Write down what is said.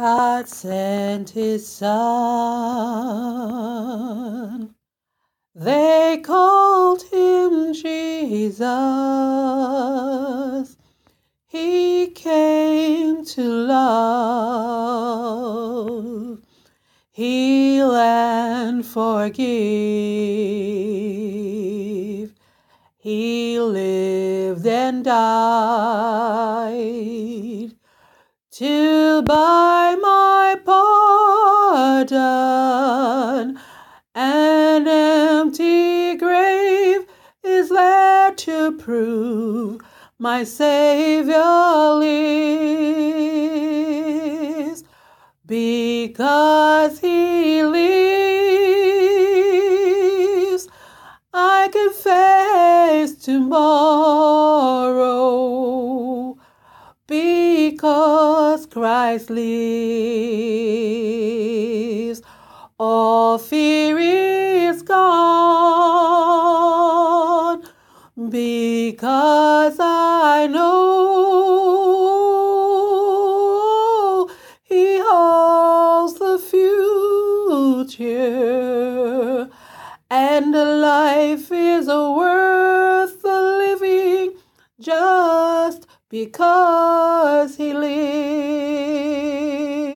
God sent his son. They called him Jesus. He came to love, heal, and forgive. He lived and died to buy my pardon. An empty grave is there to prove my Savior lives. Because he lives, I can face tomorrow. Because Christ lives, all fear is gone. Because I know He holds the future, and life is worth the living just because He lives.